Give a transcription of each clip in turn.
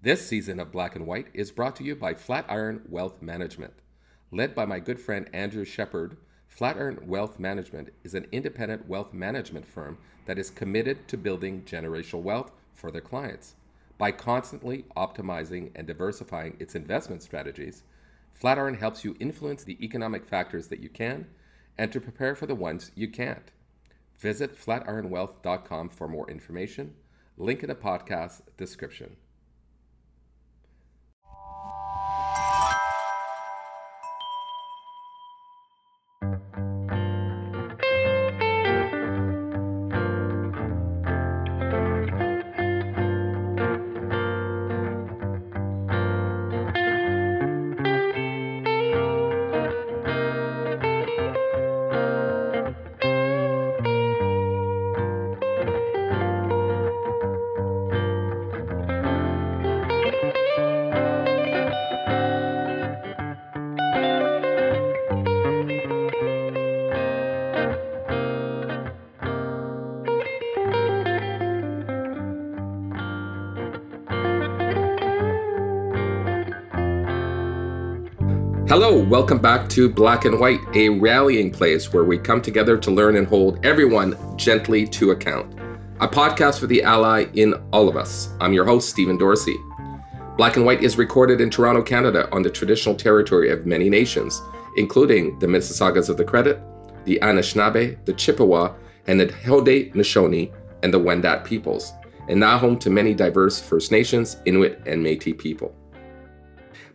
This season of Black and White is brought to you by Flatiron Wealth Management. Led by my good friend Andrew Shepard, Flatiron Wealth Management is an independent wealth management firm that is committed to building generational wealth for their clients. By constantly optimizing and diversifying its investment strategies, Flatiron helps you influence the economic factors that you can and to prepare for the ones you can't. Visit flatironwealth.com for more information. Link in the podcast description. Welcome back to Black and White, a rallying place where we come together to learn and hold everyone gently to account. A podcast for the ally in all of us. I'm your host, Stephen Dorsey. Black and White is recorded in Toronto, Canada, on the traditional territory of many nations, including the Mississaugas of the Credit, the Anishinaabe, the Chippewa, and the Haudenosaunee and the Wendat peoples, and now home to many diverse First Nations, Inuit, and Metis people.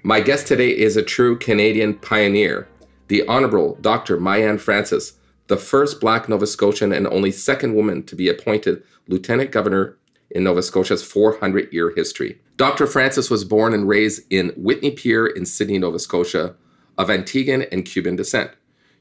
My guest today is a true Canadian pioneer, the Honorable Dr. Mayann Francis, the first Black Nova Scotian and only second woman to be appointed Lieutenant Governor in Nova Scotia's 400 year history. Dr. Francis was born and raised in Whitney Pier in Sydney, Nova Scotia, of Antiguan and Cuban descent.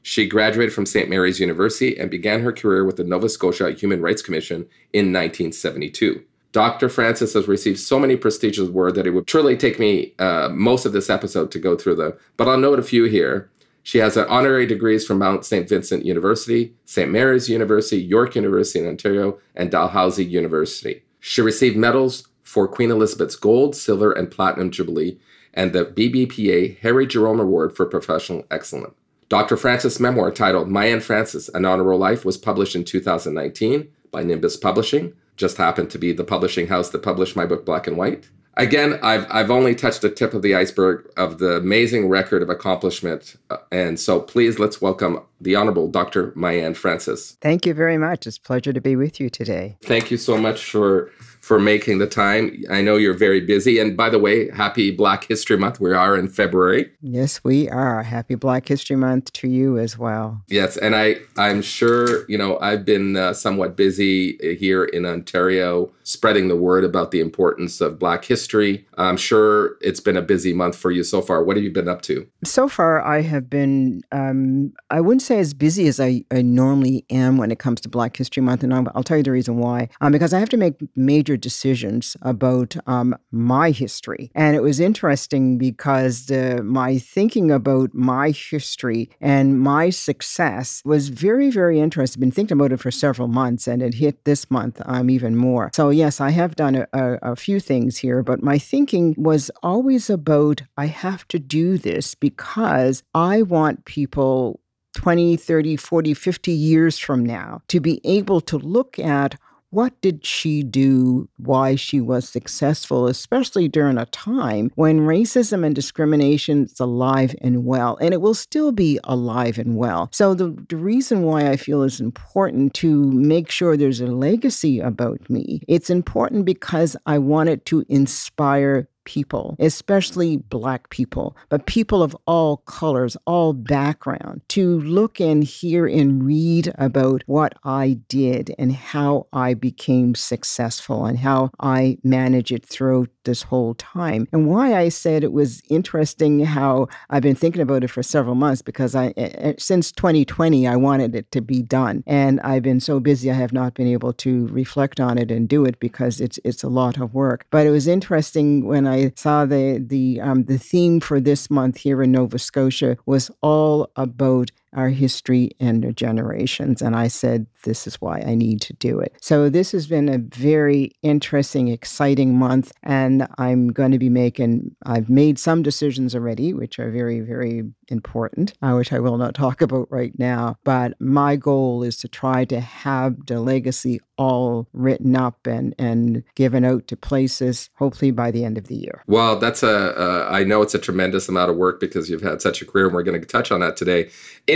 She graduated from St. Mary's University and began her career with the Nova Scotia Human Rights Commission in 1972. Dr. Francis has received so many prestigious awards that it would truly take me uh, most of this episode to go through them. But I'll note a few here. She has honorary degrees from Mount St. Vincent University, St. Mary's University, York University in Ontario, and Dalhousie University. She received medals for Queen Elizabeth's Gold, Silver, and Platinum Jubilee, and the BBPA Harry Jerome Award for Professional Excellence. Dr. Francis' memoir titled Mayann Francis, An Honorable Life was published in 2019 by Nimbus Publishing just happened to be the publishing house that published my book Black and White. Again, I've I've only touched the tip of the iceberg of the amazing record of accomplishment, uh, and so please let's welcome the Honorable Dr. Mayann Francis. Thank you very much. It's a pleasure to be with you today. Thank you so much for for making the time. I know you're very busy. And by the way, happy Black History Month. We are in February. Yes, we are. Happy Black History Month to you as well. Yes, and I I'm sure, you know, I've been uh, somewhat busy here in Ontario spreading the word about the importance of Black history. I'm sure it's been a busy month for you so far. What have you been up to? So far, I have been, um, I wouldn't say as busy as I, I, normally am when it comes to Black History Month. And I'll, I'll tell you the reason why. Um, because I have to make major major decisions about um, my history. And it was interesting because the, my thinking about my history and my success was very, very interesting. I've been thinking about it for several months and it hit this month um, even more. So, yes, I have done a, a, a few things here, but my thinking was always about I have to do this because I want people 20, 30, 40, 50 years from now to be able to look at what did she do? Why she was successful, especially during a time when racism and discrimination is alive and well, and it will still be alive and well. So, the, the reason why I feel it's important to make sure there's a legacy about me, it's important because I wanted to inspire people, especially Black people, but people of all colors, all background, to look and hear and read about what I did and how I became successful and how I managed it through this whole time. And why I said it was interesting how I've been thinking about it for several months because I eh, eh, since 2020 I wanted it to be done. And I've been so busy I have not been able to reflect on it and do it because it's it's a lot of work. But it was interesting when I saw the the um, the theme for this month here in Nova Scotia was all about our history and our generations. And I said, this is why I need to do it. So this has been a very interesting, exciting month. And I'm going to be making, I've made some decisions already, which are very, very important, uh, which I will not talk about right now. But my goal is to try to have the legacy all written up and, and given out to places, hopefully by the end of the year. Well, that's a. Uh, I know it's a tremendous amount of work because you've had such a career, and we're going to touch on that today.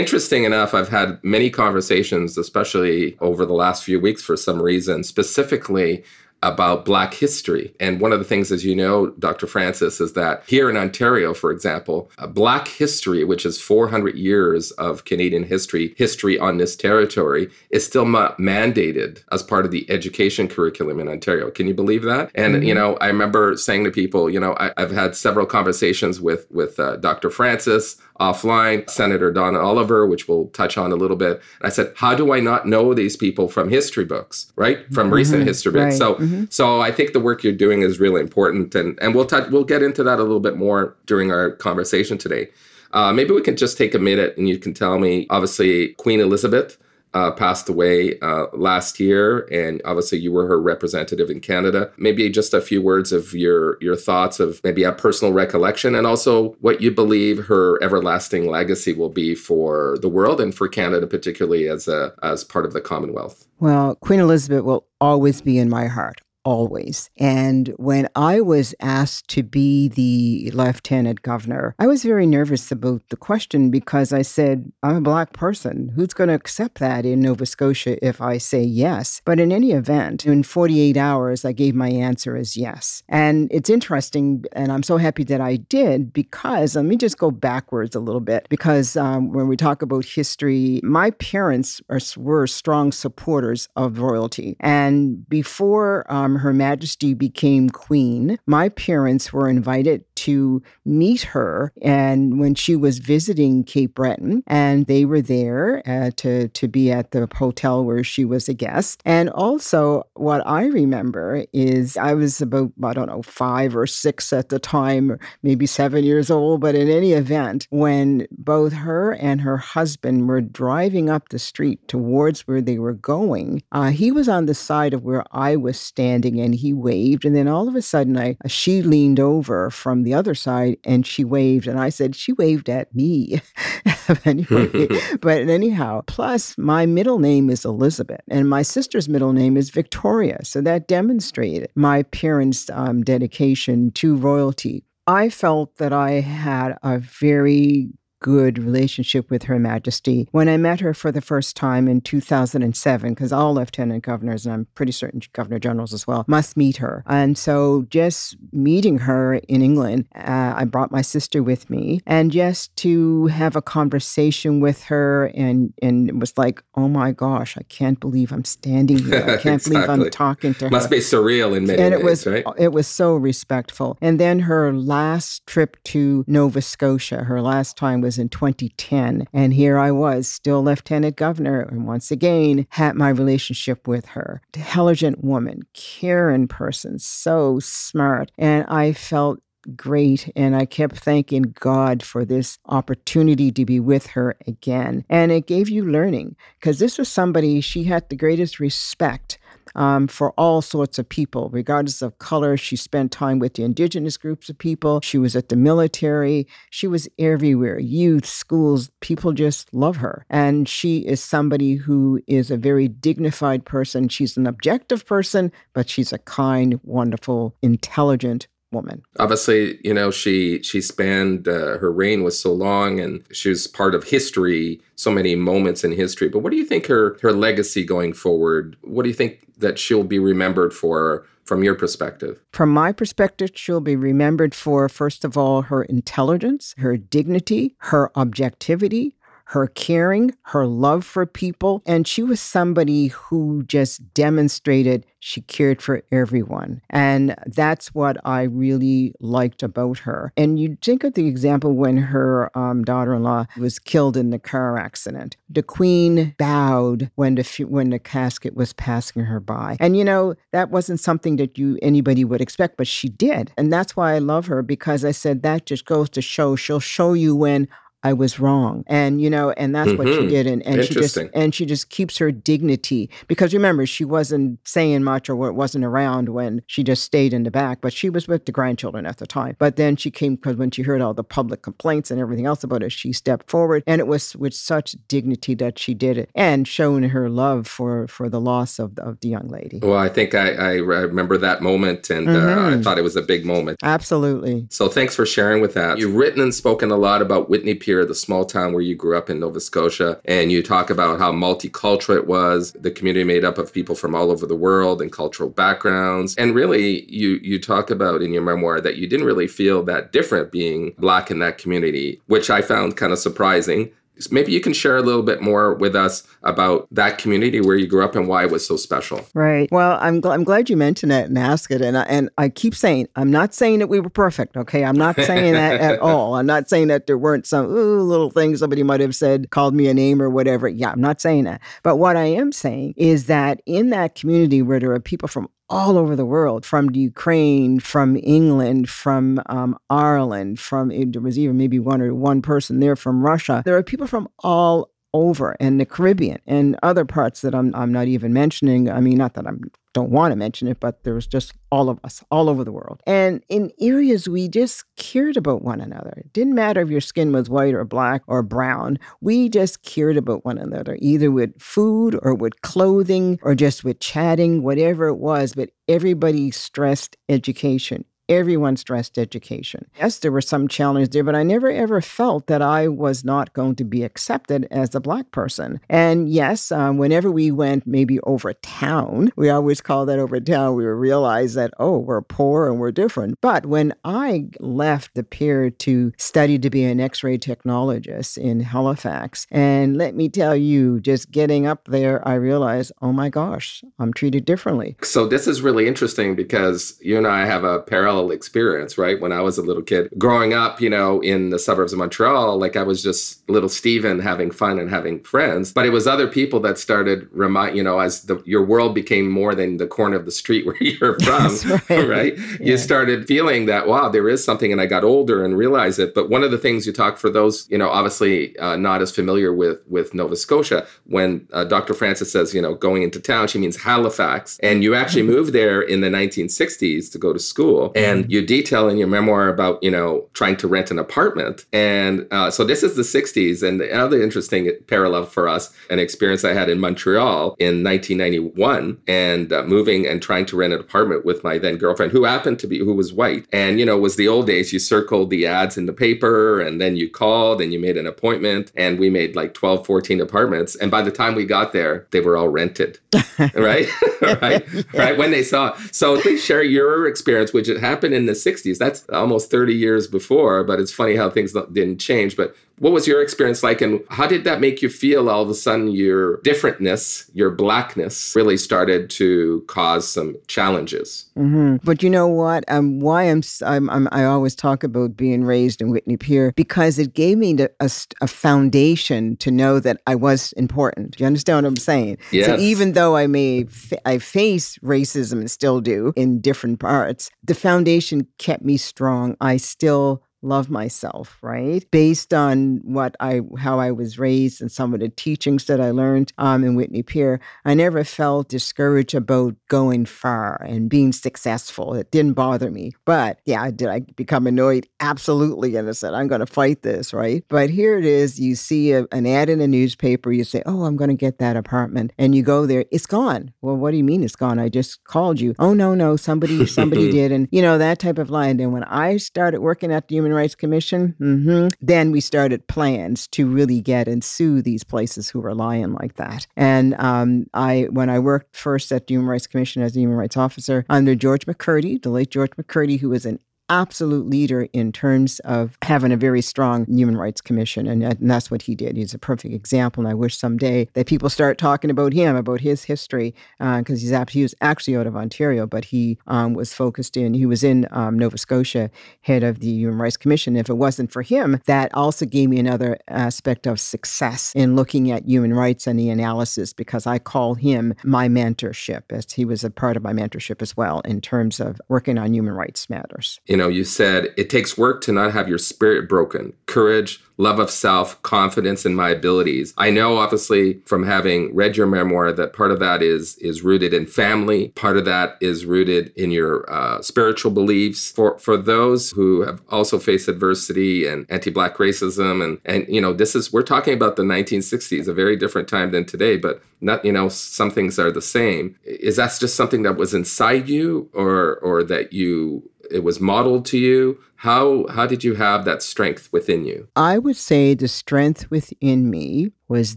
Interesting enough, I've had many conversations, especially over the last few weeks for some reason, specifically about Black history. And one of the things, as you know, Dr. Francis, is that here in Ontario, for example, Black history, which is 400 years of Canadian history, history on this territory, is still ma- mandated as part of the education curriculum in Ontario. Can you believe that? And, mm-hmm. you know, I remember saying to people, you know, I, have had several conversations with, with uh, Dr. Francis offline, Senator Don Oliver, which we'll touch on a little bit. And I said, how do I not know these people from history books, right? From mm-hmm. recent history books. Right. So, mm-hmm. so I think the work you're doing is really important, and and we'll touch, we'll get into that a little bit more during our conversation today. Uh, maybe we can just take a minute, and you can tell me. Obviously, Queen Elizabeth uh, passed away uh, last year, and obviously you were her representative in Canada. Maybe just a few words of your your thoughts of maybe a personal recollection, and also what you believe her everlasting legacy will be for the world and for Canada, particularly as a as part of the Commonwealth. Well, Queen Elizabeth will always be in my heart always. And when I was asked to be the lieutenant governor, I was very nervous about the question because I said, I'm a black person. Who's going to accept that in Nova Scotia if I say yes? But in any event, in 48 hours, I gave my answer as yes. And it's interesting, and I'm so happy that I did because let me just go backwards a little bit. Because um, when we talk about history, my parents are, were strong supporters of royalty. And before um, her Majesty became queen, my parents were invited to meet her and when she was visiting Cape Breton and they were there uh, to to be at the hotel where she was a guest. And also what I remember is I was about I don't know 5 or 6 at the time maybe 7 years old but in any event when both her and her husband were driving up the street towards where they were going uh, he was on the side of where I was standing and he waved and then all of a sudden I she leaned over from the other side and she waved and I said she waved at me. anyway, but anyhow, plus my middle name is Elizabeth and my sister's middle name is Victoria. So that demonstrated my parents' um, dedication to royalty. I felt that I had a very good relationship with Her Majesty. When I met her for the first time in 2007, because all lieutenant governors, and I'm pretty certain governor generals as well, must meet her. And so just meeting her in England, uh, I brought my sister with me, and just to have a conversation with her, and, and it was like, oh my gosh, I can't believe I'm standing here. I can't exactly. believe I'm talking to her. Must be surreal in many and ways, it was, right? It was so respectful. And then her last trip to Nova Scotia, her last time was was in 2010. And here I was, still lieutenant governor, and once again had my relationship with her. Intelligent woman, caring person, so smart. And I felt great. And I kept thanking God for this opportunity to be with her again. And it gave you learning because this was somebody she had the greatest respect um, for all sorts of people, regardless of color. She spent time with the indigenous groups of people. She was at the military. She was everywhere youth, schools. People just love her. And she is somebody who is a very dignified person. She's an objective person, but she's a kind, wonderful, intelligent woman. Obviously, you know, she she spanned uh, her reign was so long and she was part of history, so many moments in history. But what do you think her her legacy going forward? What do you think that she'll be remembered for from your perspective? From my perspective, she'll be remembered for first of all her intelligence, her dignity, her objectivity, her caring, her love for people. And she was somebody who just demonstrated she cared for everyone. And that's what I really liked about her. And you think of the example when her um, daughter in law was killed in the car accident. The queen bowed when the, when the casket was passing her by. And you know, that wasn't something that you anybody would expect, but she did. And that's why I love her because I said that just goes to show she'll show you when I was wrong. And you know, and that's mm-hmm. what she mm-hmm. did. And, and she just and she just keeps her dignity because remember, she wasn't saying much or wasn't around when she just stayed in the back, but she was with the grandchildren at the time. But then she came because when she heard all the public complaints and everything else about it, she stepped forward and it was with such dignity that she did it and showing her love for for the loss of the, of the young lady. Well, I think I, I remember that moment and mm-hmm. uh, I mm-hmm. thought it was a big moment. Absolutely. So thanks for sharing with that. You've written and spoken a lot about Whitney Pier, the small town where you grew up in Nova Scotia, and you talk about how multicultural it was, the community made up of people from all over the world and cultural backgrounds. And really, you you talk about in your memoir that you didn't really feel that different being black in that community, which I found kind of surprising maybe you can share a little bit more with us about that community where you grew up and why it was so special. Right. Well, I'm gl- I'm glad you mentioned it and asked it. And I, and I keep saying I'm not saying that we were perfect. Okay, I'm not saying that at all. I'm not saying that there weren't some ooh, little things somebody might have said, called me a name or whatever. Yeah, I'm not saying that. But what I am saying is that in that community where there are people from all over the world, from Ukraine, from England, from um, Ireland, from there was even maybe one or one person there from Russia. There are people from all over and the Caribbean and other parts that I'm I'm not even mentioning. I mean, not that I don't want to mention it, but there was just all of us all over the world. And in areas we just cared about one another. It didn't matter if your skin was white or black or brown. We just cared about one another, either with food or with clothing or just with chatting, whatever it was, but everybody stressed education everyone stressed education. Yes, there were some challenges there, but I never ever felt that I was not going to be accepted as a Black person. And yes, um, whenever we went maybe over town, we always call that over town, we realize that, oh, we're poor and we're different. But when I left the pier to study to be an x ray technologist in Halifax, and let me tell you, just getting up there, I realized, oh my gosh, I'm treated differently. So this is really interesting because you and I have a parallel Montreal experience, right? When I was a little kid, growing up, you know, in the suburbs of Montreal, like I was just little Steven having fun and having friends. But it was other people that started remind, you know, as the, your world became more than the corner of the street where you're from, right? right? Yeah. You started feeling that wow, there is something, and I got older and realized it. But one of the things you talk for those, you know, obviously uh, not as familiar with with Nova Scotia, when uh, Dr. Francis says, you know, going into town, she means Halifax, and you actually moved there in the 1960s to go to school. And and you detail in your memoir about you know trying to rent an apartment. And uh, so this is the 60s and the other interesting parallel for us an experience i had in montreal in 1991 and uh, moving and trying to rent an apartment with my then girlfriend who happened to be who was white. And you know was the old days. You circled the ads in the paper and then you called and you made an appointment. And we made like 12 14 apartments. And by the time we got there they were all rented. Right? Right? Yeah. right? When they saw so please share your experience which it happened happened in the 60s. That's almost 30 years before, but it's funny how things didn't change. But what was your experience like, and how did that make you feel all of a sudden your differentness, your blackness, really started to cause some challenges? Mm-hmm. But you know what? Um, why I'm, I'm, I'm, i always talk about being raised in Whitney Pier because it gave me a, a, a, foundation to know that I was important. Do you understand what I'm saying? Yes. So even though I may I face racism and still do in different parts, the foundation kept me strong. I still love myself, right? Based on what I how I was raised and some of the teachings that I learned um, in Whitney Pier, I never felt discouraged about going far and being successful. It didn't bother me. But yeah, did I become annoyed? Absolutely. And I said, I'm going to fight this, right? But here it is. You see a, an ad in a newspaper. You say, Oh, I'm going to get that apartment, and you go there. It's gone. Well, what do you mean it's gone? I just called you. Oh no, no, somebody somebody did, and you know that type of line. And when I started working at the Human Human Rights Commission. Mm-hmm. Then we started plans to really get and sue these places who were lying like that. And um, I, when I worked first at the Human Rights Commission as a human rights officer under George McCurdy, the late George McCurdy, who was an absolute leader in terms of having a very strong human rights commission. And, and that's what he did. He's a perfect example. And I wish someday that people start talking about him, about his history, because uh, he's he was actually out of Ontario, but he um, was focused in, he was in um, Nova Scotia, head of the Human Rights Commission. If it wasn't for him, that also gave me another aspect of success in looking at human rights and the analysis, because I call him my mentorship, as he was a part of my mentorship as well in terms of working on human rights matters. In know, you said it takes work to not have your spirit broken, courage, love of self, confidence in my abilities. I know obviously from having read your memoir that part of that is is rooted in family, part of that is rooted in your uh, spiritual beliefs. For for those who have also faced adversity and anti-black racism and and you know, this is we're talking about the 1960s, a very different time than today, but not you know, some things are the same. Is that just something that was inside you or or that you it was modeled to you how how did you have that strength within you i would say the strength within me was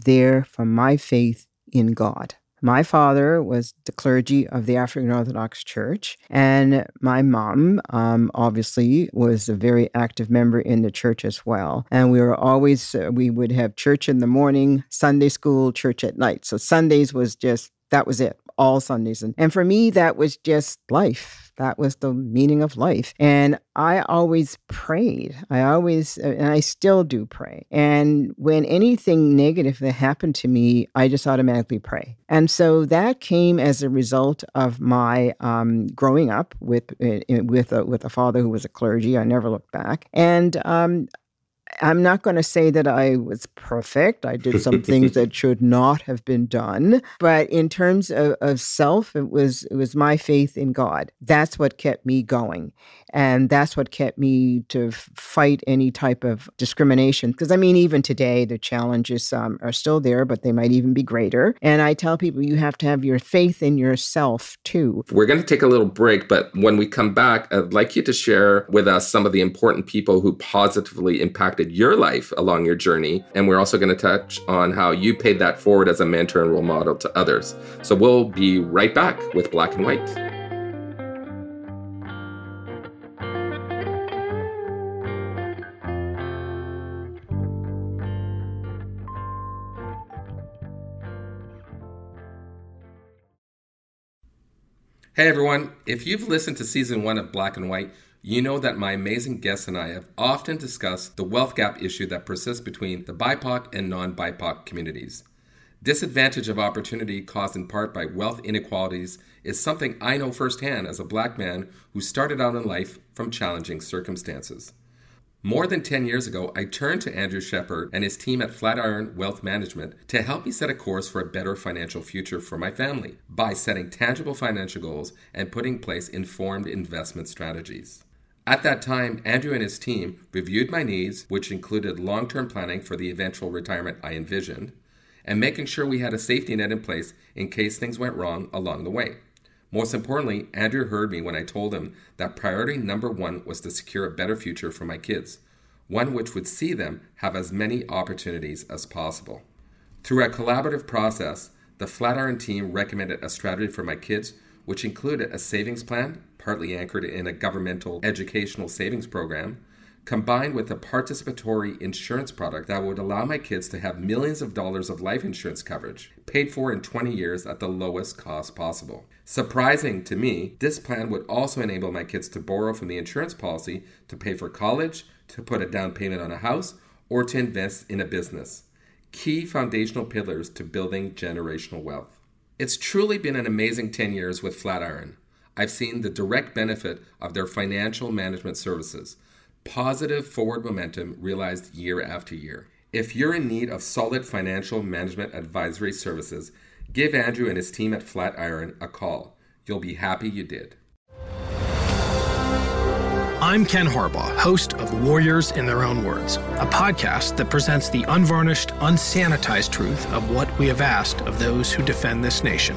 there from my faith in god my father was the clergy of the African Orthodox Church, and my mom, um, obviously, was a very active member in the church as well. And we were always, uh, we would have church in the morning, Sunday school, church at night. So Sundays was just, that was it all Sundays. And, and for me, that was just life. That was the meaning of life. And I always prayed. I always, and I still do pray. And when anything negative that happened to me, I just automatically pray. And so that came as a result of my um, growing up with uh, with a, with a father who was a clergy. I never looked back. And um, I'm not going to say that I was perfect. I did some things that should not have been done. But in terms of, of, self, it was it was my faith in God. That's what kept me going. And that's what kept me to fight any type of discrimination. Because I mean, even today, the challenges um, are still there, but they might even be greater. And I tell people you have to have your faith in yourself too. We're going to take a little break, but when we come back, I'd like you to share with us some of the important people who positively impacted your life along your journey. And we're also going to touch on how you paid that forward as a mentor and role model to others. So we'll be right back with Black and White. Hey everyone, if you've listened to season one of Black and White, you know that my amazing guests and I have often discussed the wealth gap issue that persists between the BIPOC and non BIPOC communities. Disadvantage of opportunity caused in part by wealth inequalities is something I know firsthand as a black man who started out in life from challenging circumstances. More than 10 years ago, I turned to Andrew Shepard and his team at Flatiron Wealth Management to help me set a course for a better financial future for my family by setting tangible financial goals and putting in place informed investment strategies. At that time, Andrew and his team reviewed my needs, which included long term planning for the eventual retirement I envisioned, and making sure we had a safety net in place in case things went wrong along the way. Most importantly, Andrew heard me when I told him that priority number one was to secure a better future for my kids, one which would see them have as many opportunities as possible. Through a collaborative process, the Flatiron team recommended a strategy for my kids, which included a savings plan, partly anchored in a governmental educational savings program, combined with a participatory insurance product that would allow my kids to have millions of dollars of life insurance coverage, paid for in 20 years at the lowest cost possible. Surprising to me, this plan would also enable my kids to borrow from the insurance policy to pay for college, to put a down payment on a house, or to invest in a business. Key foundational pillars to building generational wealth. It's truly been an amazing 10 years with Flatiron. I've seen the direct benefit of their financial management services positive forward momentum realized year after year. If you're in need of solid financial management advisory services, give Andrew and his team at Flatiron a call. You'll be happy you did. I'm Ken Harbaugh, host of Warriors in Their Own Words, a podcast that presents the unvarnished, unsanitized truth of what we have asked of those who defend this nation.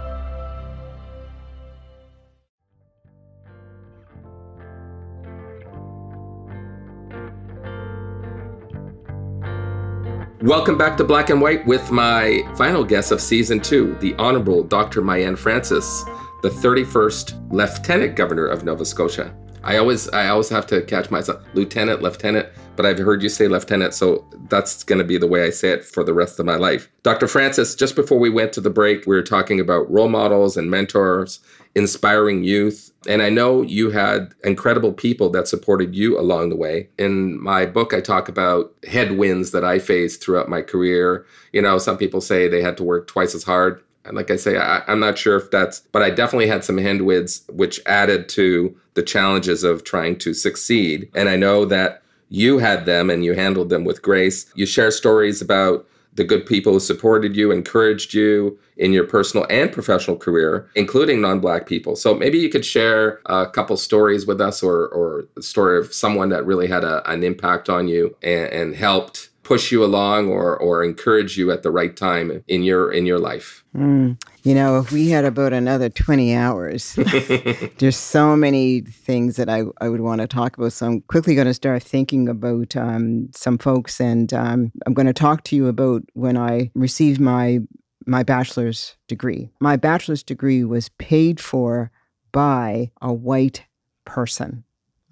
Welcome back to Black and White with my final guest of season two, the Honorable Dr. Mayann Francis, the 31st Lieutenant Governor of Nova Scotia. I always I always have to catch myself, lieutenant, lieutenant, but I've heard you say lieutenant, so that's going to be the way I say it for the rest of my life. Dr. Francis, just before we went to the break, we were talking about role models and mentors, inspiring youth, and I know you had incredible people that supported you along the way. In my book, I talk about headwinds that I faced throughout my career. You know, some people say they had to work twice as hard and like I say, I, am not sure if that's, but I definitely had some headwinds which added to the challenges of trying to succeed. And I know that you had them and you handled them with grace. You share stories about the good people who supported you, encouraged you in your personal and professional career, including non-black people. So maybe you could share a couple stories with us, or or a story of someone that really had a, an impact on you and, and helped push you along or or encourage you at the right time in your in your life. Mm. You know, if we had about another 20 hours, there's so many things that I, I would want to talk about. So I'm quickly going to start thinking about um, some folks, and um, I'm going to talk to you about when I received my my bachelor's degree. My bachelor's degree was paid for by a white person.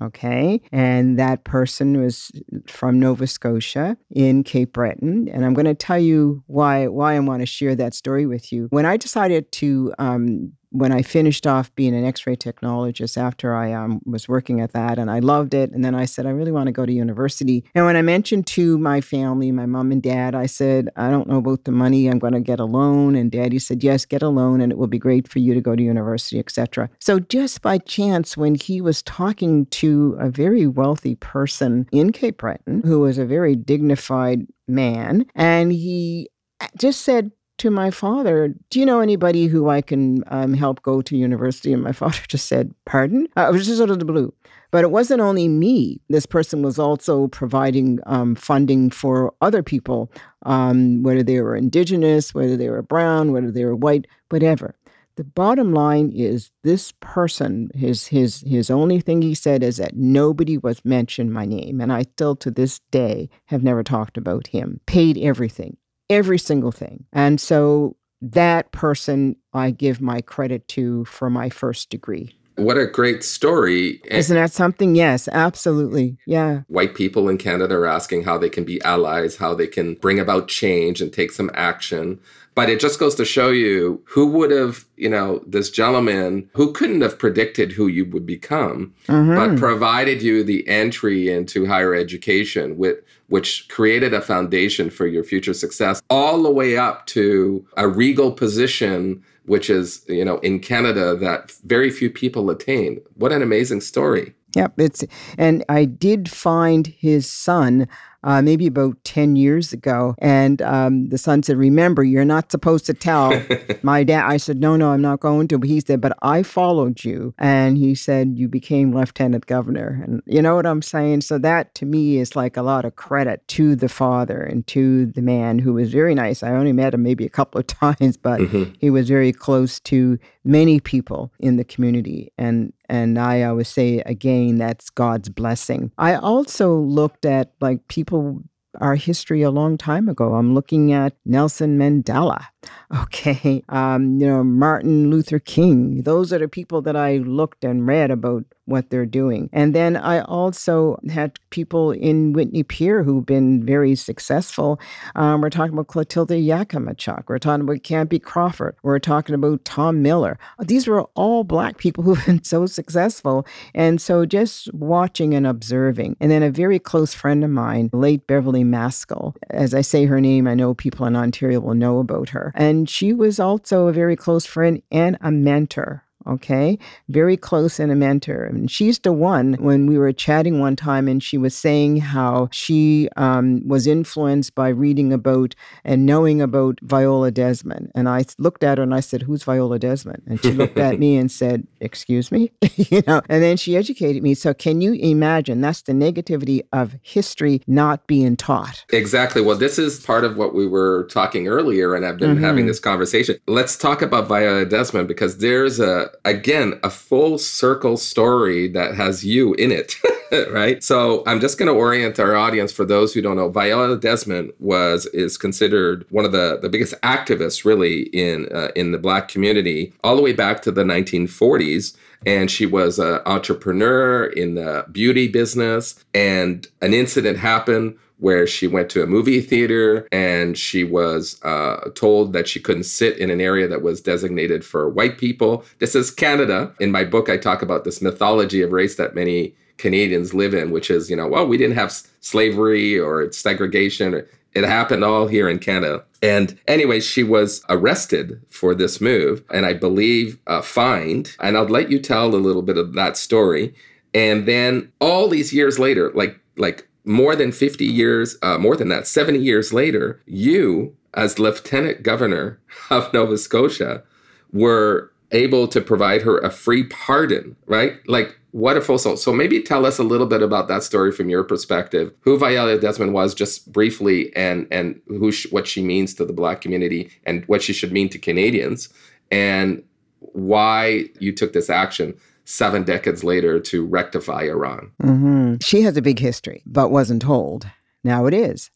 Okay. And that person was from Nova Scotia in Cape Breton. And I'm going to tell you why, why I want to share that story with you. When I decided to um, when I finished off being an X-ray technologist after I um, was working at that, and I loved it, and then I said I really want to go to university. And when I mentioned to my family, my mom and dad, I said I don't know about the money. I'm going to get a loan, and Daddy said yes, get a loan, and it will be great for you to go to university, etc. So just by chance, when he was talking to a very wealthy person in Cape Breton, who was a very dignified man, and he just said to my father, Do you know anybody who I can um, help go to university? And my father just said, Pardon? Uh, it was just out of the blue. But it wasn't only me. This person was also providing um, funding for other people, um, whether they were indigenous, whether they were brown, whether they were white, whatever. The bottom line is this person, his his his only thing he said is that nobody was mentioned my name. And I still to this day have never talked about him. Paid everything every single thing. And so that person I give my credit to for my first degree. What a great story. Isn't that something? Yes, absolutely. Yeah. White people in Canada are asking how they can be allies, how they can bring about change and take some action. But it just goes to show you who would have, you know, this gentleman who couldn't have predicted who you would become, mm-hmm. but provided you the entry into higher education with which created a foundation for your future success, all the way up to a regal position, which is, you know, in Canada that very few people attain. What an amazing story. Yep, it's and I did find his son uh, maybe about 10 years ago. And um, the son said, Remember, you're not supposed to tell my dad. I said, No, no, I'm not going to. But he said, But I followed you. And he said, You became lieutenant governor. And you know what I'm saying? So that to me is like a lot of credit to the father and to the man who was very nice. I only met him maybe a couple of times, but mm-hmm. he was very close to many people in the community. And and I always say again, that's God's blessing. I also looked at like people our history a long time ago. I'm looking at Nelson Mandela. Okay. Um, you know, Martin Luther King. Those are the people that I looked and read about what they're doing. And then I also had people in Whitney Pier who've been very successful. Um, we're talking about Clotilda Yakimchuk. We're talking about Campy Crawford. We're talking about Tom Miller. These were all Black people who've been so successful. And so just watching and observing. And then a very close friend of mine, late Beverly Mascoll. As I say her name, I know people in Ontario will know about her. And she was also a very close friend and a mentor okay? Very close and a mentor. And she's the one when we were chatting one time and she was saying how she um, was influenced by reading about and knowing about Viola Desmond. And I looked at her and I said, Who's Viola Desmond? And she looked at me and said, Excuse me? you know, and then she educated me. So can you imagine that's the negativity of history not being taught? Exactly. Well, this is part of what we were talking earlier, and I've been mm-hmm. having this conversation. Let's talk about Viola Desmond because there's a again, a full circle story that has you in it. right? So I'm just going to orient our audience for those who don't know. Viola Desmond was is considered one of the, the biggest activists really in uh, in the black community all the way back to the 1940s and she was an entrepreneur in the beauty business and an incident happened where she went to a movie theater and she was uh, told that she couldn't sit in an area that was designated for white people. This is Canada. In my book, I talk about this mythology of race that many Canadians live in, which is, you know, well, we didn't have slavery or segregation. Or, It happened all here in Canada. And anyway, she was arrested for this move and I believe uh, fined. And I'll let you tell a little bit of that story. And then all these years later, like like more than 50 years, uh, more than that, 70 years later, you, as Lieutenant Governor of Nova Scotia, were able to provide her a free pardon, right? Like, what a full soul. So maybe tell us a little bit about that story from your perspective, who Viola Desmond was just briefly and and who sh- what she means to the black community and what she should mean to Canadians and why you took this action seven decades later to rectify Iran. Mm-hmm. She has a big history, but wasn't told. Now it is.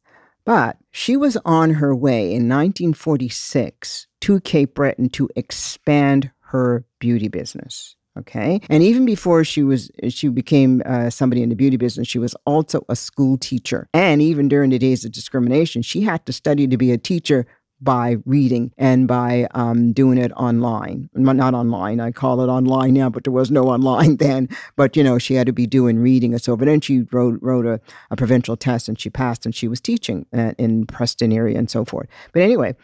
But she was on her way in 1946 to Cape Breton to expand her beauty business. Okay. And even before she was, she became uh, somebody in the beauty business, she was also a school teacher. And even during the days of discrimination, she had to study to be a teacher by reading and by um, doing it online. Not online, I call it online now, but there was no online then. But, you know, she had to be doing reading and so. But then she wrote, wrote a, a provincial test and she passed and she was teaching uh, in Preston area and so forth. But anyway,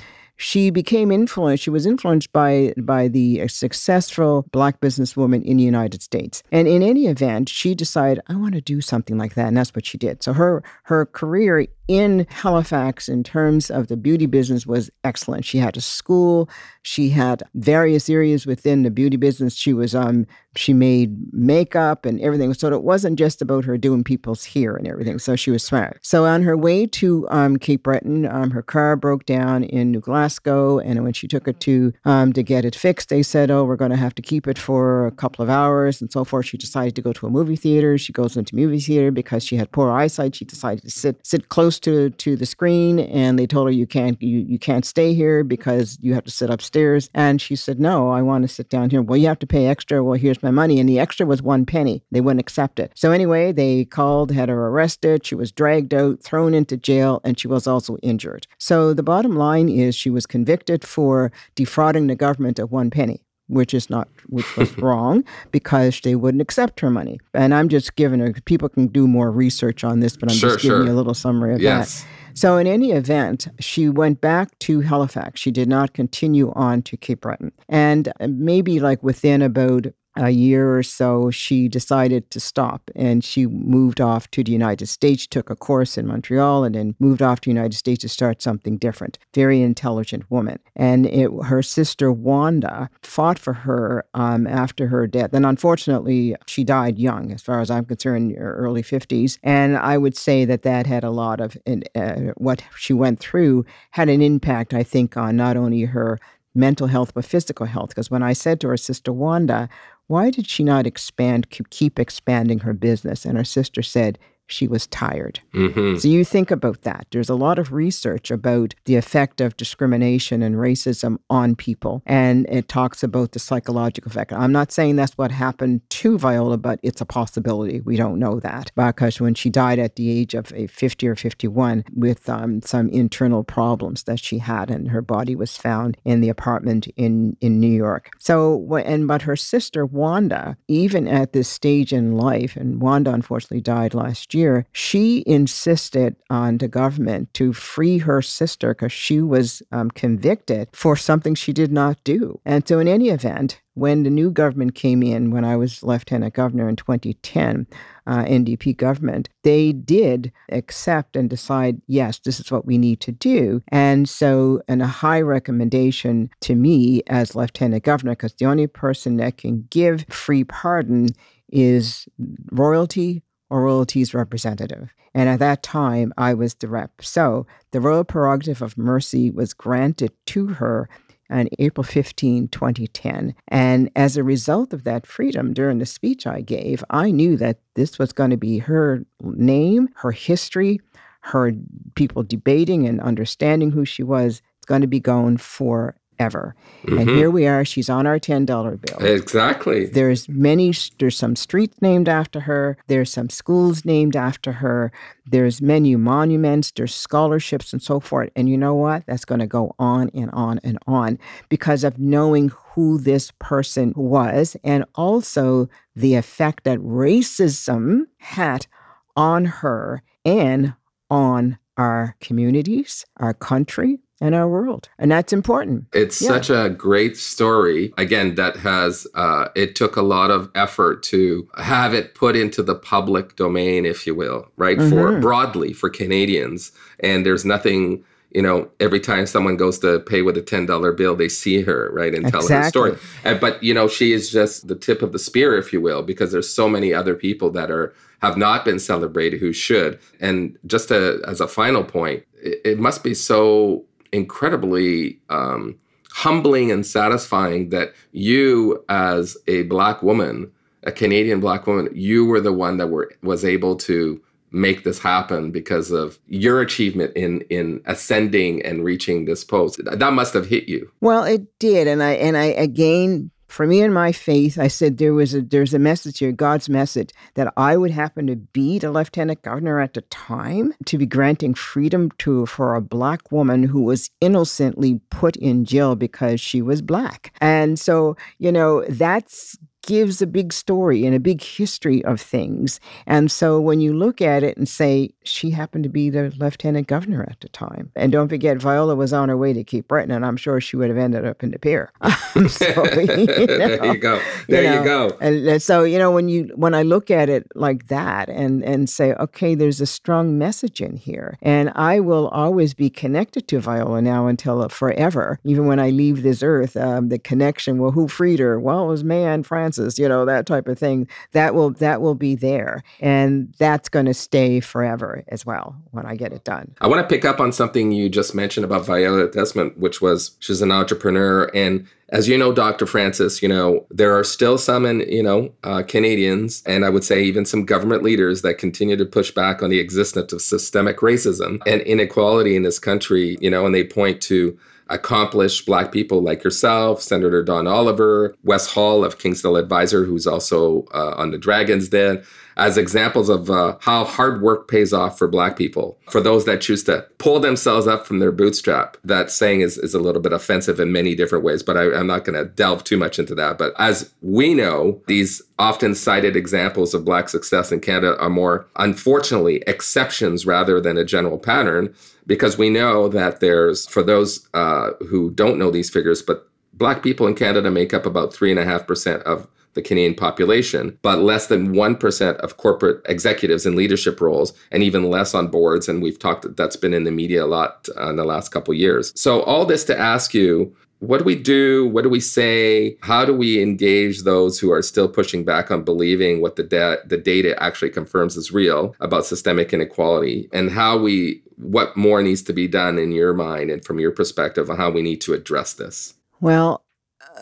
she became influenced. She was influenced by by the successful black businesswoman in the United States. And in any event, she decided, I want to do something like that, and that's what she did. So her her career in Halifax in terms of the beauty business was excellent. She had a school, she had various areas within the beauty business. She was um she made makeup and everything. So it wasn't just about her doing people's hair and everything. So she was smart. So on her way to um, Cape Breton, um, her car broke down in New Glasgow, and when she took it to um, to get it fixed, they said, "Oh, we're going to have to keep it for a couple of hours and so forth." She decided to go to a movie theater. She goes into movie theater because she had poor eyesight. She decided to sit sit close to to the screen and they told her you can't you, you can't stay here because you have to sit upstairs. And she said no i want to sit down here. Well you have to pay extra. Well here's my money. And the extra was one penny. They wouldn't accept it. So anyway they called had her arrested. She was dragged out thrown into jail and she was also injured. So the bottom line is she was convicted for defrauding the government of one penny which is not which was wrong because they wouldn't accept her money. And I'm just giving her people can do more research on this, but I'm sure, just giving sure. you a little summary of yes. that. So in any event, she went back to Halifax. She did not continue on to Cape Breton. And maybe like within about a year or so, she decided to stop and she moved off to the United States, took a course in Montreal, and then moved off to the United States to start something different. Very intelligent woman. And it, her sister Wanda fought for her um, after her death. And unfortunately, she died young, as far as I'm concerned, early 50s. And I would say that that had a lot of uh, what she went through had an impact, I think, on not only her mental health but physical health. Because when I said to her sister Wanda, why did she not expand, keep expanding her business? And her sister said, she was tired. Mm-hmm. So you think about that. There's a lot of research about the effect of discrimination and racism on people, and it talks about the psychological effect. I'm not saying that's what happened to Viola, but it's a possibility. We don't know that because when she died at the age of 50 or 51 with um, some internal problems that she had, and her body was found in the apartment in in New York. So, and but her sister Wanda, even at this stage in life, and Wanda unfortunately died last year year, she insisted on the government to free her sister because she was um, convicted for something she did not do. And so, in any event, when the new government came in, when I was lieutenant governor in 2010, uh, NDP government, they did accept and decide, yes, this is what we need to do. And so, and a high recommendation to me as lieutenant governor, because the only person that can give free pardon is royalty or royalties representative. And at that time, I was the rep. So the royal prerogative of mercy was granted to her on April 15, 2010. And as a result of that freedom during the speech I gave, I knew that this was going to be her name, her history, her people debating and understanding who she was. It's going to be going for ever. Mm-hmm. And here we are. She's on our ten dollar bill. Exactly. There's many. There's some streets named after her. There's some schools named after her. There's many monuments. There's scholarships and so forth. And you know what? That's going to go on and on and on because of knowing who this person was, and also the effect that racism had on her and on our communities, our country, in our world and that's important. It's yeah. such a great story. Again that has uh, it took a lot of effort to have it put into the public domain if you will right mm-hmm. for broadly for canadians. And there's nothing you know every time someone goes to pay with a $10 bill they see her right and tell her story. And, but you know she is just the tip of the spear if you will because there's so many other people that are have not been celebrated who should. And just to, as a final point it, it must be so incredibly um, humbling and satisfying that you, as a black woman, a Canadian black woman, you were the one that were was able to make this happen because of your achievement in in ascending and reaching this post. That must have hit you. Well, it did, and I and I again for me and my faith, I said there was a there's a message here, God's message, that I would happen to be the lieutenant governor at the time to be granting freedom to for a black woman who was innocently put in jail because she was black. And so, you know, that's gives a big story and a big history of things. And so when you look at it and say, she happened to be the lieutenant governor at the time. And don't forget, Viola was on her way to Cape Breton, and I'm sure she would have ended up in the pier. so, you know, there you go. There you, know, you go. And so, you know, when you when I look at it like that and and say, okay, there's a strong message in here. And I will always be connected to Viola now until forever. Even when I leave this earth, um, the connection, well, who freed her? Well, it was man, Francis you know, that type of thing. That will that will be there. And that's going to stay forever as well when I get it done. I want to pick up on something you just mentioned about Viola Desmond, which was she's an entrepreneur and as you know, Dr. Francis, you know, there are still some, in, you know, uh, Canadians, and I would say even some government leaders that continue to push back on the existence of systemic racism and inequality in this country, you know, and they point to accomplished Black people like yourself, Senator Don Oliver, Wes Hall of Kingsdale Advisor, who's also uh, on the Dragons Den, as examples of uh, how hard work pays off for Black people. For those that choose to pull themselves up from their bootstrap, that saying is, is a little bit offensive in many different ways, but I, I'm not going to delve too much into that. But as we know, these often cited examples of Black success in Canada are more, unfortunately, exceptions rather than a general pattern because we know that there's, for those uh, who don't know these figures, but Black people in Canada make up about 3.5% of the Canadian population, but less than 1% of corporate executives in leadership roles, and even less on boards. And we've talked, that's been in the media a lot uh, in the last couple years. So, all this to ask you, what do we do? What do we say? How do we engage those who are still pushing back on believing what the, da- the data actually confirms is real about systemic inequality and how we what more needs to be done in your mind and from your perspective on how we need to address this? Well,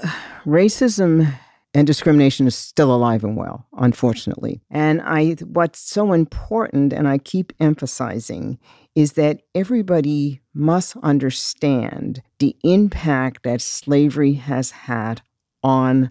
uh, racism and discrimination is still alive and well, unfortunately. And I what's so important and I keep emphasizing is that everybody must understand the impact that slavery has had on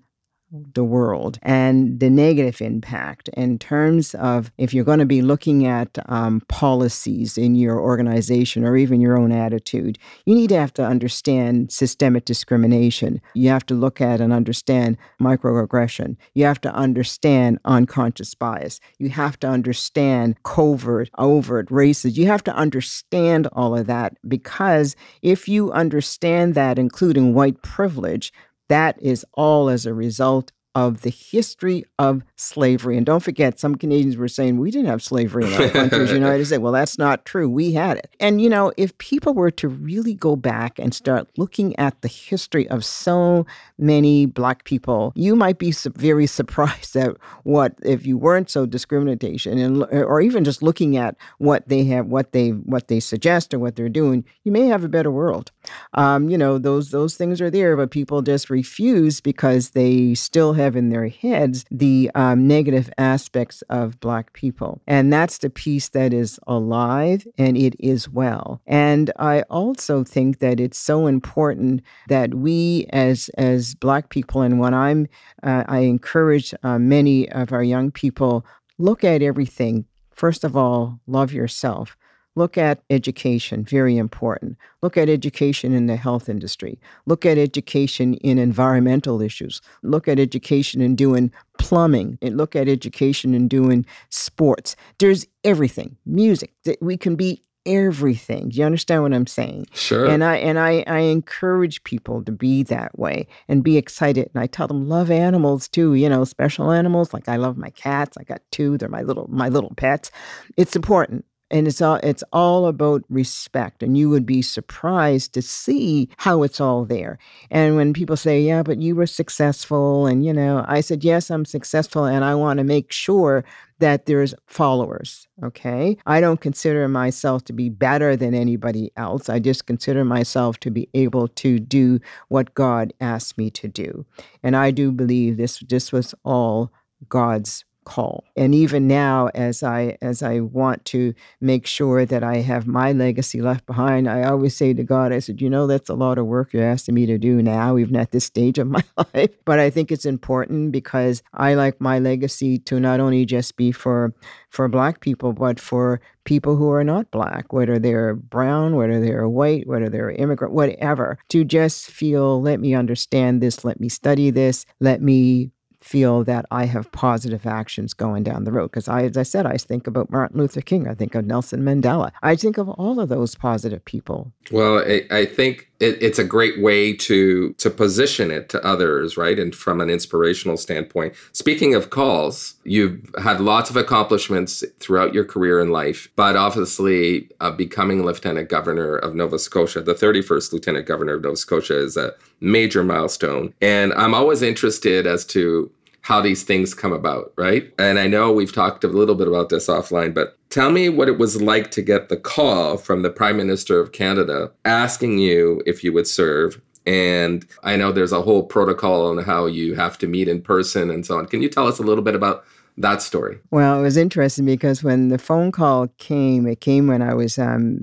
the world and the negative impact in terms of if you're going to be looking at um, policies in your organization or even your own attitude, you need to have to understand systemic discrimination. You have to look at and understand microaggression. You have to understand unconscious bias. You have to understand covert, overt races. You have to understand all of that because if you understand that, including white privilege, that is all as a result of the history of slavery. And don't forget, some Canadians were saying we didn't have slavery in our country as United States. Well, that's not true. We had it. And, you know, if people were to really go back and start looking at the history of so many Black people, you might be very surprised at what, if you weren't so discrimination, and, or even just looking at what they have, what they, what they suggest or what they're doing, you may have a better world. Um, you know, those those things are there, but people just refuse because they still have in their heads the um, negative aspects of Black people, and that's the piece that is alive and it is well. And I also think that it's so important that we, as as Black people, and when I'm, uh, I encourage uh, many of our young people look at everything. First of all, love yourself. Look at education, very important. Look at education in the health industry. Look at education in environmental issues. Look at education in doing plumbing. And look at education in doing sports. There's everything, music. We can be everything. Do you understand what I'm saying? Sure. And I and I, I encourage people to be that way and be excited. And I tell them love animals too, you know, special animals. Like I love my cats. I got two. They're my little my little pets. It's important and it's all it's all about respect and you would be surprised to see how it's all there. And when people say yeah but you were successful and you know i said yes i'm successful and i want to make sure that there's followers okay? I don't consider myself to be better than anybody else. I just consider myself to be able to do what god asked me to do. And i do believe this this was all god's call. And even now as I as I want to make sure that I have my legacy left behind, I always say to God, I said, you know, that's a lot of work you're asking me to do now, even at this stage of my life. But I think it's important because I like my legacy to not only just be for for black people, but for people who are not black, whether they're brown, whether they're white, whether they're immigrant, whatever, to just feel, let me understand this, let me study this, let me feel that I have positive actions going down the road. Because I, as I said, I think about Martin Luther King, I think of Nelson Mandela, I think of all of those positive people. Well, I, I think it, it's a great way to to position it to others, right? And from an inspirational standpoint. Speaking of calls, you've had lots of accomplishments throughout your career in life, but obviously uh, becoming Lieutenant Governor of Nova Scotia, the 31st Lieutenant Governor of Nova Scotia, is a major milestone. And I'm always interested as to how these things come about, right? And I know we've talked a little bit about this offline, but tell me what it was like to get the call from the Prime Minister of Canada asking you if you would serve. And I know there's a whole protocol on how you have to meet in person and so on. Can you tell us a little bit about that story? Well, it was interesting because when the phone call came, it came when I was um,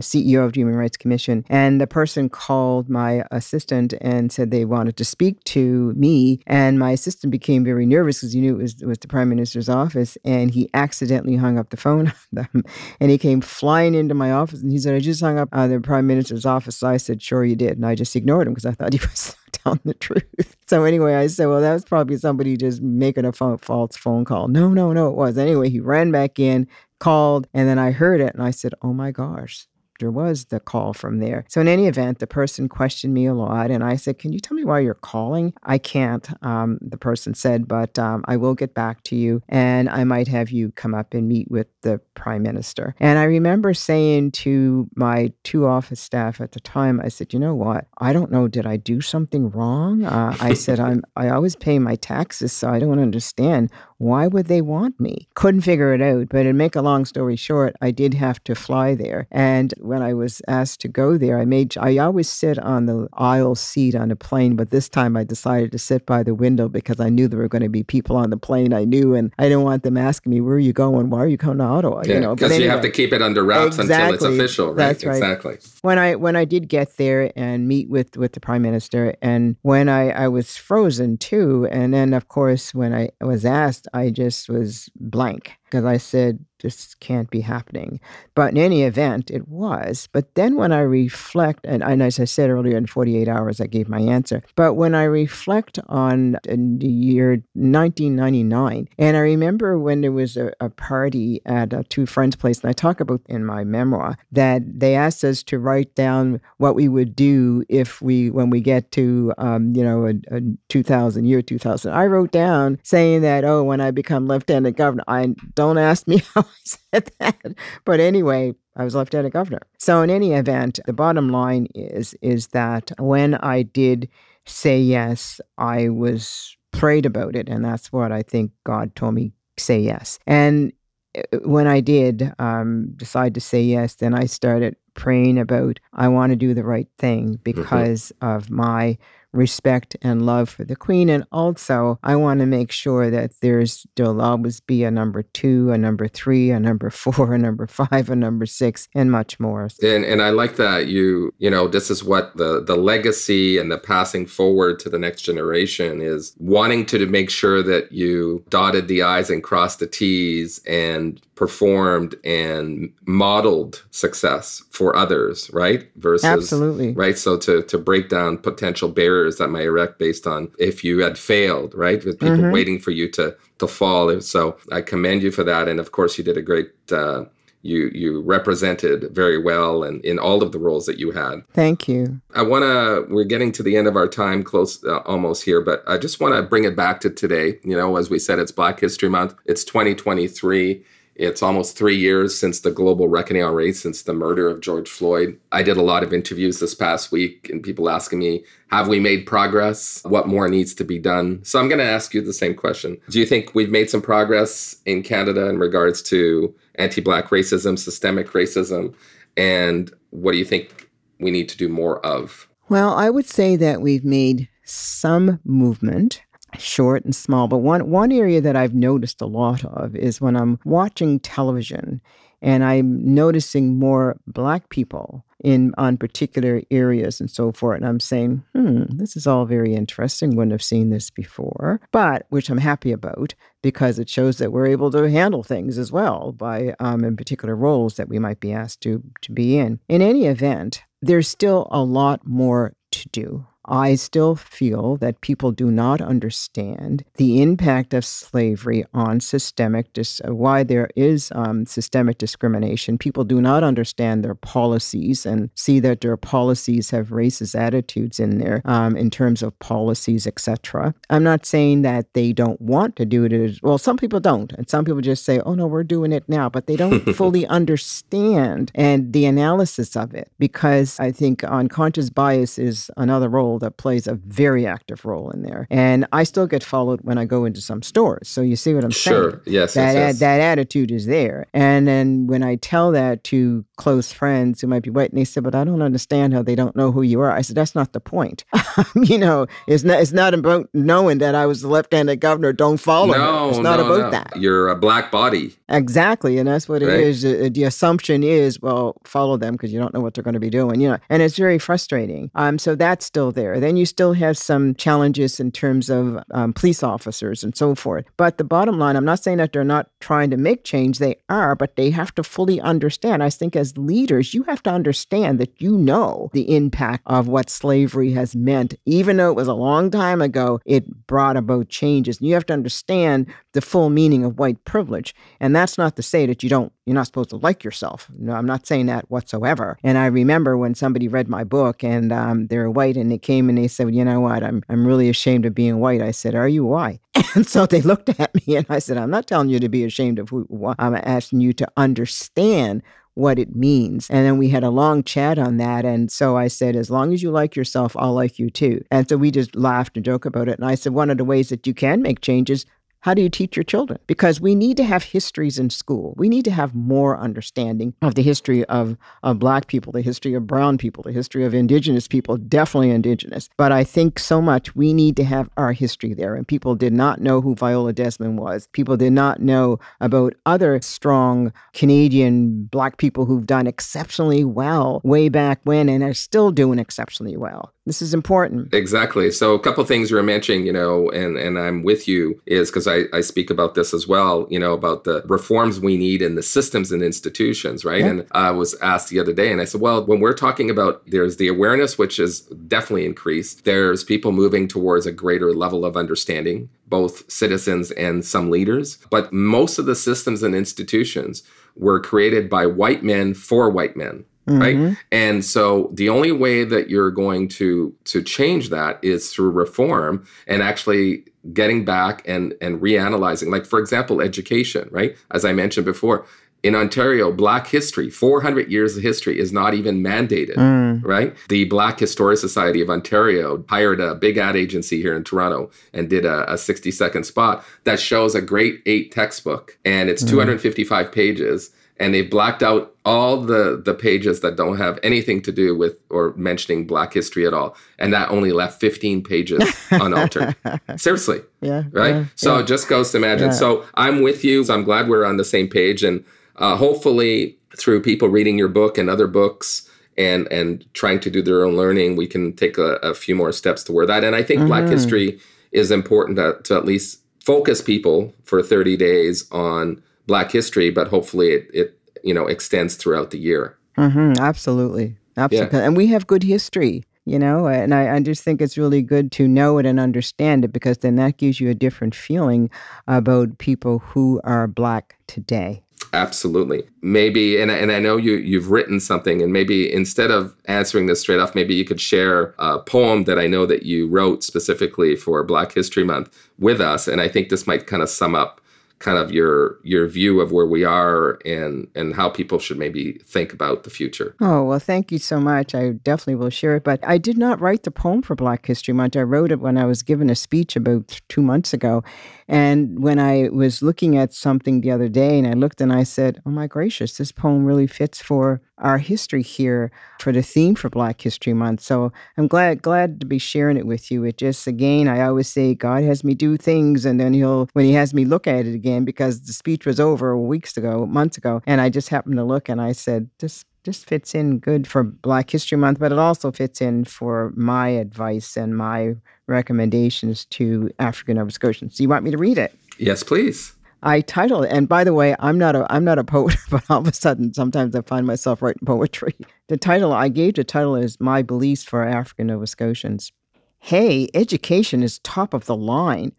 CEO of the Human Rights Commission, and the person called my assistant and said they wanted to speak to me. And my assistant became very nervous because he knew it was, it was the Prime Minister's office, and he accidentally hung up the phone on them. And he came flying into my office and he said, I just hung up uh, the Prime Minister's office. So I said, Sure, you did. And I just ignored him because I thought he was telling the truth. So anyway, I said, Well, that was probably somebody just making a phone, false phone call. No, no, no, it was. Anyway, he ran back in, called, and then I heard it and I said, Oh my gosh there was the call from there. So, in any event, the person questioned me a lot, and I said, Can you tell me why you're calling? I can't, um, the person said, but um, I will get back to you, and I might have you come up and meet with the prime minister. And I remember saying to my two office staff at the time, I said, You know what? I don't know, did I do something wrong? Uh, I said, I'm, I always pay my taxes, so I don't understand why would they want me? Couldn't figure it out. But to make a long story short, I did have to fly there. And when I was asked to go there, I made I always sit on the aisle seat on a plane, but this time I decided to sit by the window because I knew there were going to be people on the plane I knew, and I didn't want them asking me, "Where are you going? Why are you coming to Ottawa?" Yeah, you know, because anyway, you have to keep it under wraps exactly, until it's official, right? That's right. Exactly. When I when I did get there and meet with with the prime minister, and when I I was frozen too, and then of course when I was asked, I just was blank because I said this can't be happening. But in any event, it was. But then when I reflect, and, and, as I said earlier, in 48 hours, I gave my answer. But when I reflect on the year 1999, and I remember when there was a, a party at a two friends' place, and I talk about in my memoir that they asked us to write down what we would do if we, when we get to, um, you know, a, a 2000 year 2000. I wrote down saying that, oh, when I become lieutenant governor, I don't ask me how I said that. But anyway, I was lieutenant governor. So in any event, the bottom line is is that when I did say yes, I was prayed about it, and that's what I think God told me say yes. And uh, when I did um, decide to say yes, then I started praying about, I want to do the right thing because mm-hmm. of my respect and love for the queen. And also, I want to make sure that there's there'll always be a number two, a number three, a number four, a number five, a number six, and much more. And and I like that you you know this is what the the legacy and the passing forward to the next generation is wanting to make sure that you dotted the i's and crossed the t's and performed and modeled success for others, right? Versus absolutely right. So to to break down potential barriers that might erect based on if you had failed, right, with people mm-hmm. waiting for you to to fall. So I commend you for that, and of course you did a great. Uh, you you represented very well and in all of the roles that you had. Thank you. I want to we're getting to the end of our time close uh, almost here but I just want to bring it back to today. You know, as we said it's Black History Month. It's 2023 it's almost three years since the global reckoning on race, since the murder of George Floyd. I did a lot of interviews this past week and people asking me, have we made progress? What more needs to be done? So I'm going to ask you the same question. Do you think we've made some progress in Canada in regards to anti Black racism, systemic racism? And what do you think we need to do more of? Well, I would say that we've made some movement short and small. But one, one area that I've noticed a lot of is when I'm watching television and I'm noticing more Black people in on particular areas and so forth. And I'm saying, hmm, this is all very interesting. Wouldn't have seen this before, but which I'm happy about because it shows that we're able to handle things as well by um, in particular roles that we might be asked to to be in. In any event, there's still a lot more to do. I still feel that people do not understand the impact of slavery on systemic dis- why there is um, systemic discrimination. People do not understand their policies and see that their policies have racist attitudes in there um, in terms of policies, etc. I'm not saying that they don't want to do it. Well, some people don't, and some people just say, "Oh no, we're doing it now," but they don't fully understand and the analysis of it because I think unconscious bias is another role role that plays a very active role in there. And I still get followed when I go into some stores. So you see what I'm sure. saying? Yes, that, yes, yes. that attitude is there. And then when I tell that to close friends who might be white, and they said, but I don't understand how they don't know who you are. I said, that's not the point. you know, it's not, it's not about knowing that I was the left-handed governor. Don't follow no, me. It's not no, about no. that. You're a black body. Exactly. And that's what it right? is. The assumption is, well, follow them because you don't know what they're going to be doing, you know, and it's very frustrating. Um, so that's still there. Then you still have some challenges in terms of um, police officers and so forth. But the bottom line, I'm not saying that they're not trying to make change. They are, but they have to fully understand. I think as leaders, you have to understand that you know the impact of what slavery has meant. Even though it was a long time ago, it brought about changes. You have to understand the full meaning of white privilege. And that's not to say that you don't you're not supposed to like yourself. No, I'm not saying that whatsoever. And I remember when somebody read my book and um, they're white and they came and they said, you know what, I'm, I'm really ashamed of being white. I said, are you why? And so they looked at me and I said, I'm not telling you to be ashamed of who, I'm asking you to understand what it means. And then we had a long chat on that. And so I said, as long as you like yourself, I'll like you too. And so we just laughed and joked about it. And I said, one of the ways that you can make changes how do you teach your children? Because we need to have histories in school. We need to have more understanding of the history of, of Black people, the history of Brown people, the history of Indigenous people, definitely Indigenous. But I think so much we need to have our history there. And people did not know who Viola Desmond was. People did not know about other strong Canadian Black people who've done exceptionally well way back when and are still doing exceptionally well. This is important. Exactly. So a couple things you were mentioning, you know, and and I'm with you is because I, I speak about this as well, you know, about the reforms we need in the systems and institutions, right? Yeah. And I was asked the other day, and I said, well, when we're talking about there's the awareness, which is definitely increased. There's people moving towards a greater level of understanding, both citizens and some leaders. But most of the systems and institutions were created by white men for white men Mm-hmm. right and so the only way that you're going to to change that is through reform and actually getting back and and reanalyzing like for example education right as i mentioned before in Ontario, Black history, 400 years of history, is not even mandated, mm. right? The Black Historic Society of Ontario hired a big ad agency here in Toronto and did a, a 60 second spot that shows a grade eight textbook, and it's mm. 255 pages and they've blacked out all the the pages that don't have anything to do with or mentioning black history at all and that only left 15 pages unaltered seriously Yeah. right yeah, so yeah. it just goes to imagine Yeah. so i'm with you so i'm glad we're on the same page and uh, hopefully through people reading your book and other books and and trying to do their own learning we can take a, a few more steps toward that and i think black Mhm. history is important to, to at least focus people for 30 days on black history but hopefully it, it you know extends throughout the year Mhm, absolutely. Absolutely. And we have good history, you know, and I, I just think it's really good to know it and understand it because then that gives you a different feeling about people who are Black today. Absolutely. Maybe, and, and I know you, you've written something, and maybe instead of answering this straight off, maybe you could share a poem that I know that you wrote specifically for Black History Month with us. And I think this might kind of sum up kind of your your view of where we are and and how people should maybe think about the future. Oh, well, thank you so much. I definitely will share it. But I did not write the poem for Black History Month. I wrote it when I was given a speech about two months ago. And when I was looking at something the other day and I looked and I said, oh my gracious, this poem really fits for our history here for the theme for Black History Month. So I'm glad glad to be sharing it with you. It just again, I always say God has me do things and then he'll when he has me look at it again because the speech was over weeks ago, months ago, and I just happened to look and I said, this just fits in good for Black History Month, but it also fits in for my advice and my recommendations to African Nova Scotians. Do you want me to read it? Yes, please. I titled it, and by the way, I'm not a I'm not a poet, but all of a sudden, sometimes I find myself writing poetry. The title I gave the title is "My Beliefs for African Nova Scotians." Hey, education is top of the line.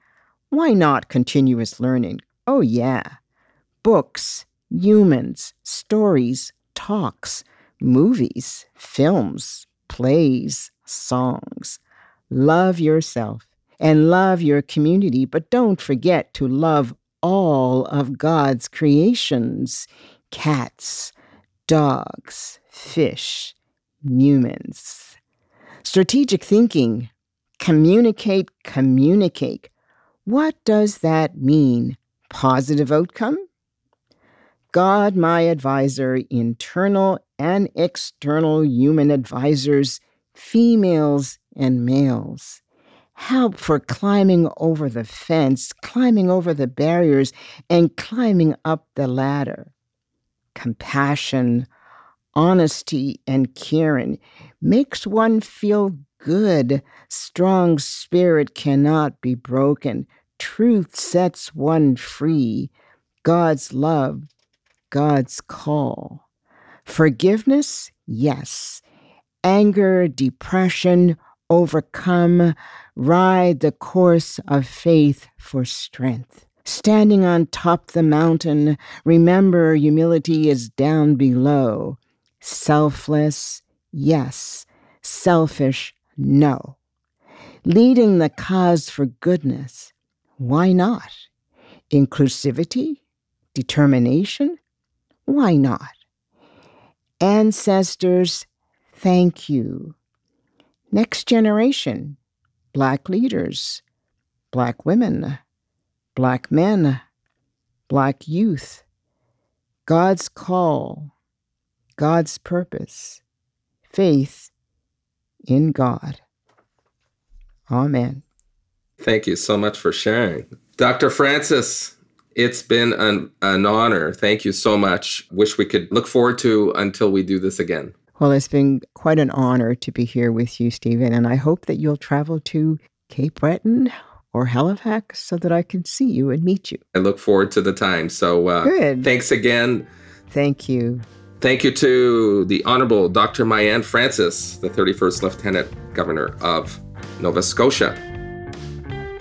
Why not continuous learning? Oh yeah, books, humans, stories, talks, movies, films, plays, songs. Love yourself and love your community, but don't forget to love all of God's creations cats, dogs, fish, humans. Strategic thinking. Communicate, communicate. What does that mean? Positive outcome? God, my advisor, internal and external human advisors, females and males. Help for climbing over the fence, climbing over the barriers, and climbing up the ladder. Compassion, honesty, and caring makes one feel good. Strong spirit cannot be broken. Truth sets one free. God's love, God's call. Forgiveness, yes. Anger, depression, overcome. Ride the course of faith for strength. Standing on top the mountain, remember humility is down below. Selfless, yes. Selfish, no. Leading the cause for goodness, why not? Inclusivity? Determination? Why not? Ancestors, thank you. Next generation, Black leaders, Black women, Black men, Black youth. God's call, God's purpose, faith in God. Amen. Thank you so much for sharing. Dr. Francis, it's been an, an honor. Thank you so much. Wish we could look forward to until we do this again. Well, it's been quite an honor to be here with you, Stephen, and I hope that you'll travel to Cape Breton or Halifax so that I can see you and meet you. I look forward to the time. So uh, Good. thanks again. Thank you. Thank you to the Honorable Dr. Mayann Francis, the 31st Lieutenant Governor of Nova Scotia.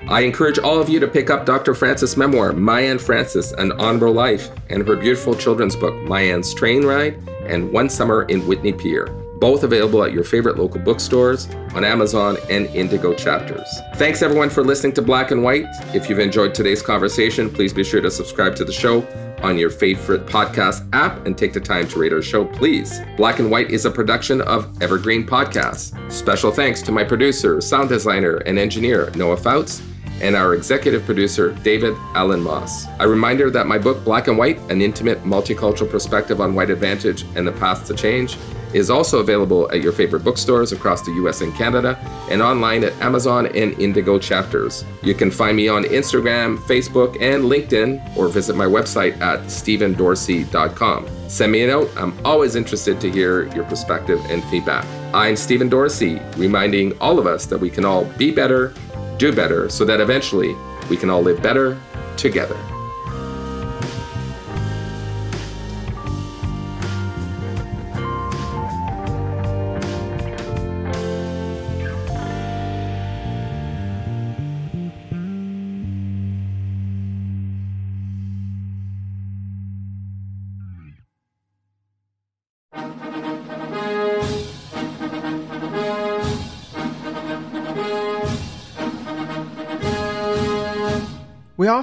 I encourage all of you to pick up Dr. Francis' memoir, Mayann Francis, An Honorable Life, and her beautiful children's book, Mayann's Train Ride and One Summer in Whitney Pier. Both available at your favorite local bookstores, on Amazon, and Indigo Chapters. Thanks everyone for listening to Black and White. If you've enjoyed today's conversation, please be sure to subscribe to the show on your favorite podcast app and take the time to rate our show, please. Black and White is a production of Evergreen Podcasts. Special thanks to my producer, sound designer, and engineer, Noah Fouts, and our executive producer, David Allen Moss. A reminder that my book, Black and White An Intimate Multicultural Perspective on White Advantage and the Path to Change, is also available at your favorite bookstores across the US and Canada and online at Amazon and Indigo chapters. You can find me on Instagram, Facebook, and LinkedIn, or visit my website at stephendorsey.com. Send me a note. I'm always interested to hear your perspective and feedback. I'm Stephen Dorsey, reminding all of us that we can all be better, do better, so that eventually we can all live better together.